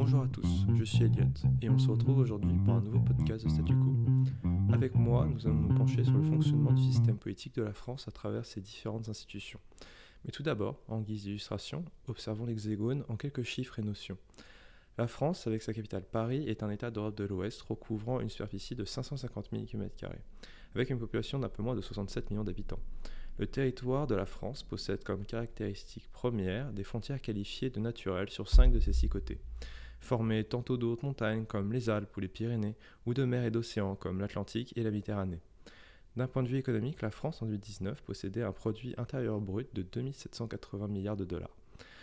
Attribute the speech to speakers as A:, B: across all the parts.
A: Bonjour à tous, je suis Elliot et on se retrouve aujourd'hui pour un nouveau podcast de Statu Quo. Avec moi, nous allons nous pencher sur le fonctionnement du système politique de la France à travers ses différentes institutions. Mais tout d'abord, en guise d'illustration, observons l'hexagone en quelques chiffres et notions. La France, avec sa capitale Paris, est un État d'Europe de l'Ouest recouvrant une superficie de 550 000 km, avec une population d'un peu moins de 67 millions d'habitants. Le territoire de la France possède comme caractéristique première des frontières qualifiées de naturelles sur cinq de ses six côtés, formées tantôt de hautes montagnes comme les Alpes ou les Pyrénées, ou de mers et d'océans comme l'Atlantique et la Méditerranée. D'un point de vue économique, la France en 2019 possédait un produit intérieur brut de 2780 milliards de dollars,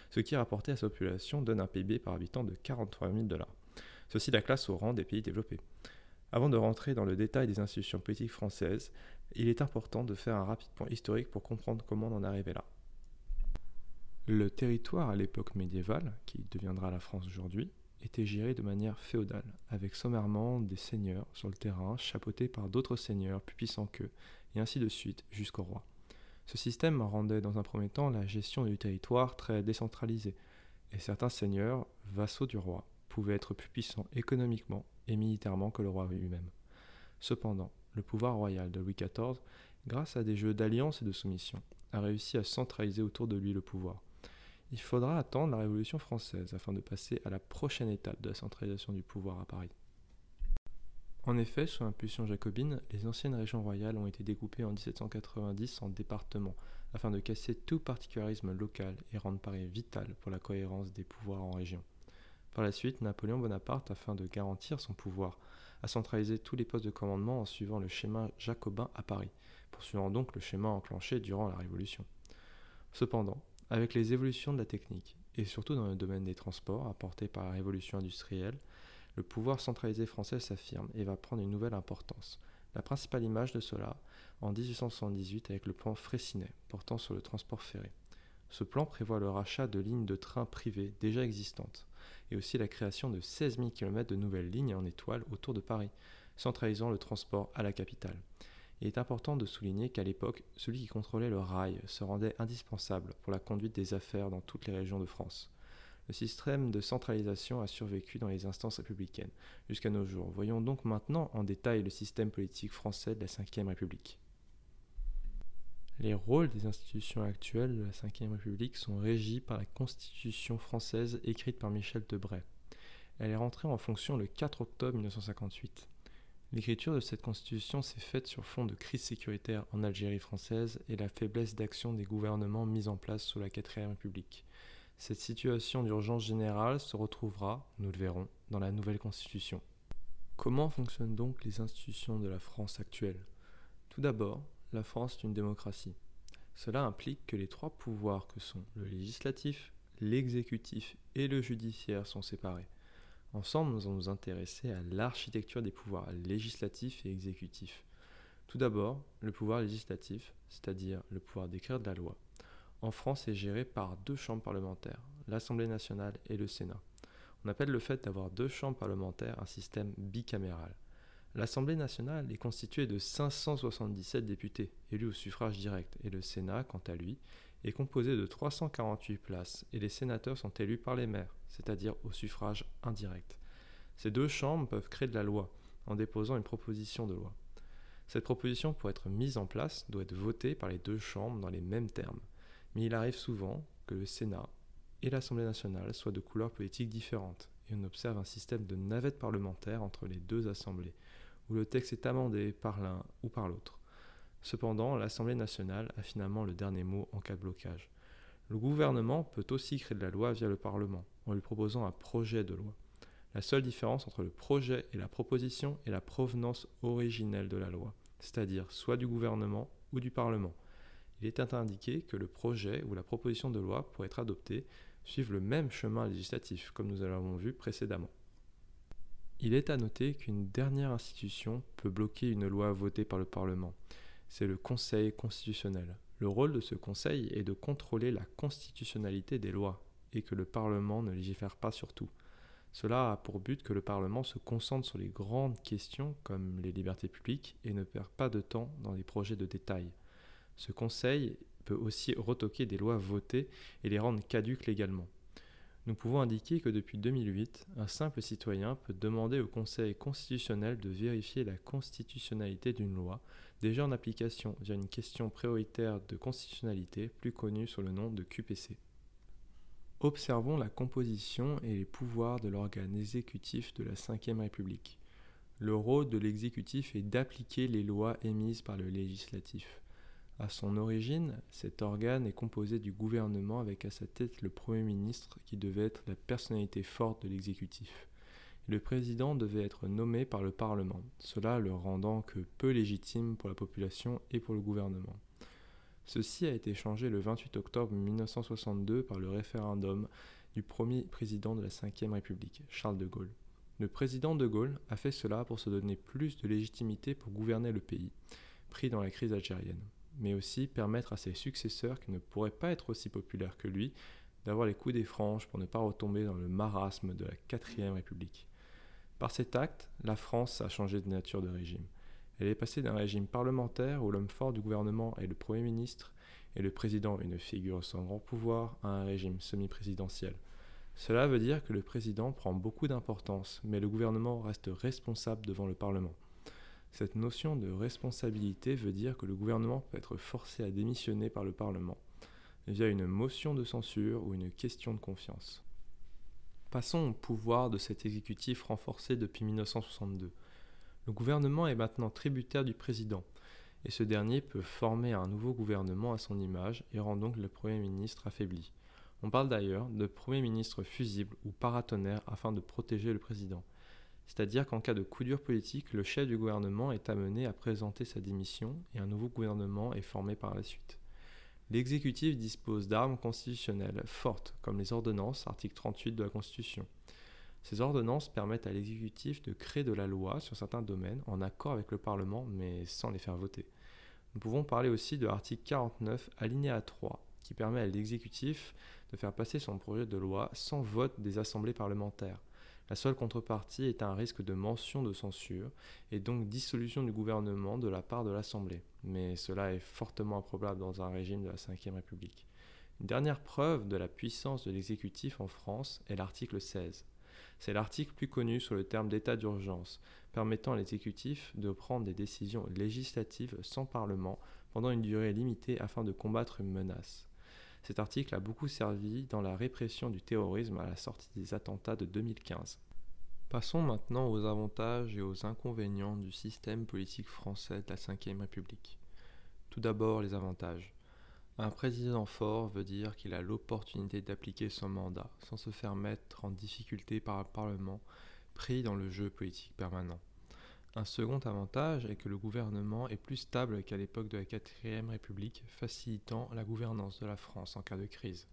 A: ce qui rapporté à sa population donne un PIB par habitant de 43 000 dollars. Ceci la classe au rang des pays développés. Avant de rentrer dans le détail des institutions politiques françaises, il est important de faire un rapide point historique pour comprendre comment on en est arrivé là. Le territoire à l'époque médiévale, qui deviendra la France aujourd'hui, était géré de manière féodale, avec sommairement des seigneurs sur le terrain, chapeautés par d'autres seigneurs plus puissants qu'eux, et ainsi de suite jusqu'au roi. Ce système rendait dans un premier temps la gestion du territoire très décentralisée, et certains seigneurs, vassaux du roi, pouvaient être plus puissants économiquement et militairement que le roi lui-même. Cependant, le pouvoir royal de Louis XIV, grâce à des jeux d'alliance et de soumission, a réussi à centraliser autour de lui le pouvoir. Il faudra attendre la Révolution française afin de passer à la prochaine étape de la centralisation du pouvoir à Paris. En effet, sous l'impulsion jacobine, les anciennes régions royales ont été découpées en 1790 en départements afin de casser tout particularisme local et rendre Paris vital pour la cohérence des pouvoirs en région. Par la suite, Napoléon Bonaparte, afin de garantir son pouvoir, a centralisé tous les postes de commandement en suivant le schéma jacobin à Paris, poursuivant donc le schéma enclenché durant la Révolution. Cependant, avec les évolutions de la technique, et surtout dans le domaine des transports apportés par la révolution industrielle, le pouvoir centralisé français s'affirme et va prendre une nouvelle importance. La principale image de cela en 1878 avec le plan Fraissinet portant sur le transport ferré. Ce plan prévoit le rachat de lignes de trains privées déjà existantes, et aussi la création de 16 000 km de nouvelles lignes en étoile autour de Paris, centralisant le transport à la capitale. Il est important de souligner qu'à l'époque, celui qui contrôlait le rail se rendait indispensable pour la conduite des affaires dans toutes les régions de France. Le système de centralisation a survécu dans les instances républicaines jusqu'à nos jours. Voyons donc maintenant en détail le système politique français de la Ve République. Les rôles des institutions actuelles de la Ve République sont régis par la Constitution française écrite par Michel Debray. Elle est rentrée en fonction le 4 octobre 1958. L'écriture de cette constitution s'est faite sur fond de crise sécuritaire en Algérie française et la faiblesse d'action des gouvernements mis en place sous la Quatrième République. Cette situation d'urgence générale se retrouvera, nous le verrons, dans la nouvelle constitution. Comment fonctionnent donc les institutions de la France actuelle? Tout d'abord, la France est une démocratie. Cela implique que les trois pouvoirs que sont le législatif, l'exécutif et le judiciaire sont séparés. Ensemble, nous allons nous intéresser à l'architecture des pouvoirs législatifs et exécutifs. Tout d'abord, le pouvoir législatif, c'est-à-dire le pouvoir d'écrire de la loi. En France, est géré par deux chambres parlementaires, l'Assemblée nationale et le Sénat. On appelle le fait d'avoir deux chambres parlementaires un système bicaméral. L'Assemblée nationale est constituée de 577 députés élus au suffrage direct et le Sénat, quant à lui, est composé de 348 places et les sénateurs sont élus par les maires, c'est-à-dire au suffrage indirect. Ces deux chambres peuvent créer de la loi en déposant une proposition de loi. Cette proposition, pour être mise en place, doit être votée par les deux chambres dans les mêmes termes. Mais il arrive souvent que le Sénat et l'Assemblée nationale soient de couleurs politiques différentes, et on observe un système de navette parlementaire entre les deux assemblées, où le texte est amendé par l'un ou par l'autre. Cependant, l'Assemblée nationale a finalement le dernier mot en cas de blocage. Le gouvernement peut aussi créer de la loi via le Parlement, en lui proposant un projet de loi. La seule différence entre le projet et la proposition est la provenance originelle de la loi, c'est-à-dire soit du gouvernement ou du Parlement. Il est indiqué que le projet ou la proposition de loi, pour être adopté, suivent le même chemin législatif, comme nous l'avons vu précédemment. Il est à noter qu'une dernière institution peut bloquer une loi votée par le Parlement. C'est le Conseil constitutionnel. Le rôle de ce Conseil est de contrôler la constitutionnalité des lois et que le Parlement ne légifère pas sur tout. Cela a pour but que le Parlement se concentre sur les grandes questions comme les libertés publiques et ne perd pas de temps dans les projets de détail. Ce Conseil peut aussi retoquer des lois votées et les rendre caduques légalement. Nous pouvons indiquer que depuis 2008, un simple citoyen peut demander au Conseil constitutionnel de vérifier la constitutionnalité d'une loi déjà en application via une question prioritaire de constitutionnalité plus connue sous le nom de QPC. Observons la composition et les pouvoirs de l'organe exécutif de la Ve République. Le rôle de l'exécutif est d'appliquer les lois émises par le législatif. À son origine, cet organe est composé du gouvernement avec à sa tête le Premier ministre qui devait être la personnalité forte de l'exécutif. Le président devait être nommé par le Parlement, cela le rendant que peu légitime pour la population et pour le gouvernement. Ceci a été changé le 28 octobre 1962 par le référendum du premier président de la Ve République, Charles de Gaulle. Le président de Gaulle a fait cela pour se donner plus de légitimité pour gouverner le pays, pris dans la crise algérienne mais aussi permettre à ses successeurs qui ne pourraient pas être aussi populaires que lui d'avoir les coups des franges pour ne pas retomber dans le marasme de la quatrième République. Par cet acte, la France a changé de nature de régime. Elle est passée d'un régime parlementaire où l'homme fort du gouvernement est le Premier ministre et le président une figure sans grand pouvoir à un régime semi-présidentiel. Cela veut dire que le président prend beaucoup d'importance, mais le gouvernement reste responsable devant le Parlement. Cette notion de responsabilité veut dire que le gouvernement peut être forcé à démissionner par le Parlement via une motion de censure ou une question de confiance. Passons au pouvoir de cet exécutif renforcé depuis 1962. Le gouvernement est maintenant tributaire du président, et ce dernier peut former un nouveau gouvernement à son image et rend donc le Premier ministre affaibli. On parle d'ailleurs de Premier ministre fusible ou paratonnerre afin de protéger le président. C'est-à-dire qu'en cas de coup dur politique, le chef du gouvernement est amené à présenter sa démission et un nouveau gouvernement est formé par la suite. L'exécutif dispose d'armes constitutionnelles fortes, comme les ordonnances, article 38 de la Constitution. Ces ordonnances permettent à l'exécutif de créer de la loi sur certains domaines en accord avec le Parlement, mais sans les faire voter. Nous pouvons parler aussi de l'article 49, alinéa 3, qui permet à l'exécutif de faire passer son projet de loi sans vote des assemblées parlementaires. La seule contrepartie est un risque de mention de censure et donc dissolution du gouvernement de la part de l'Assemblée. Mais cela est fortement improbable dans un régime de la Ve République. Une dernière preuve de la puissance de l'exécutif en France est l'article 16. C'est l'article plus connu sur le terme d'état d'urgence, permettant à l'exécutif de prendre des décisions législatives sans Parlement pendant une durée limitée afin de combattre une menace. Cet article a beaucoup servi dans la répression du terrorisme à la sortie des attentats de 2015. Passons maintenant aux avantages et aux inconvénients du système politique français de la Ve République. Tout d'abord les avantages. Un président fort veut dire qu'il a l'opportunité d'appliquer son mandat sans se faire mettre en difficulté par un Parlement pris dans le jeu politique permanent. Un second avantage est que le gouvernement est plus stable qu'à l'époque de la quatrième République, facilitant la gouvernance de la France en cas de crise.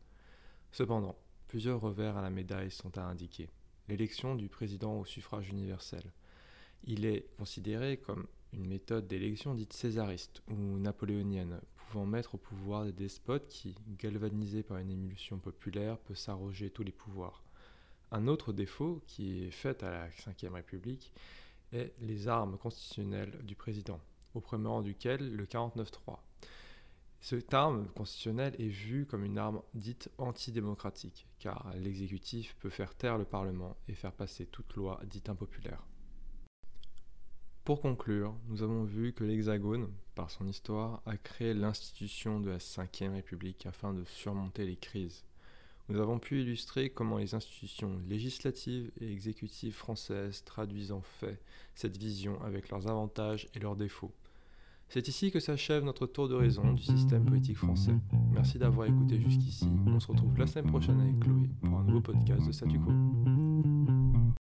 A: Cependant, plusieurs revers à la médaille sont à indiquer. L'élection du président au suffrage universel. Il est considéré comme une méthode d'élection dite césariste ou napoléonienne, pouvant mettre au pouvoir des despotes qui, galvanisés par une émulsion populaire, peut s'arroger tous les pouvoirs. Un autre défaut qui est fait à la Ve République et les armes constitutionnelles du président, au premier rang duquel le 49-3. Cette arme constitutionnelle est vue comme une arme dite antidémocratique, car l'exécutif peut faire taire le Parlement et faire passer toute loi dite impopulaire. Pour conclure, nous avons vu que l'Hexagone, par son histoire, a créé l'institution de la Ve République afin de surmonter les crises nous avons pu illustrer comment les institutions législatives et exécutives françaises traduisent en fait cette vision avec leurs avantages et leurs défauts. C'est ici que s'achève notre tour de raison du système politique français. Merci d'avoir écouté jusqu'ici. On se retrouve la semaine prochaine avec Chloé pour un nouveau podcast de Statu Quo.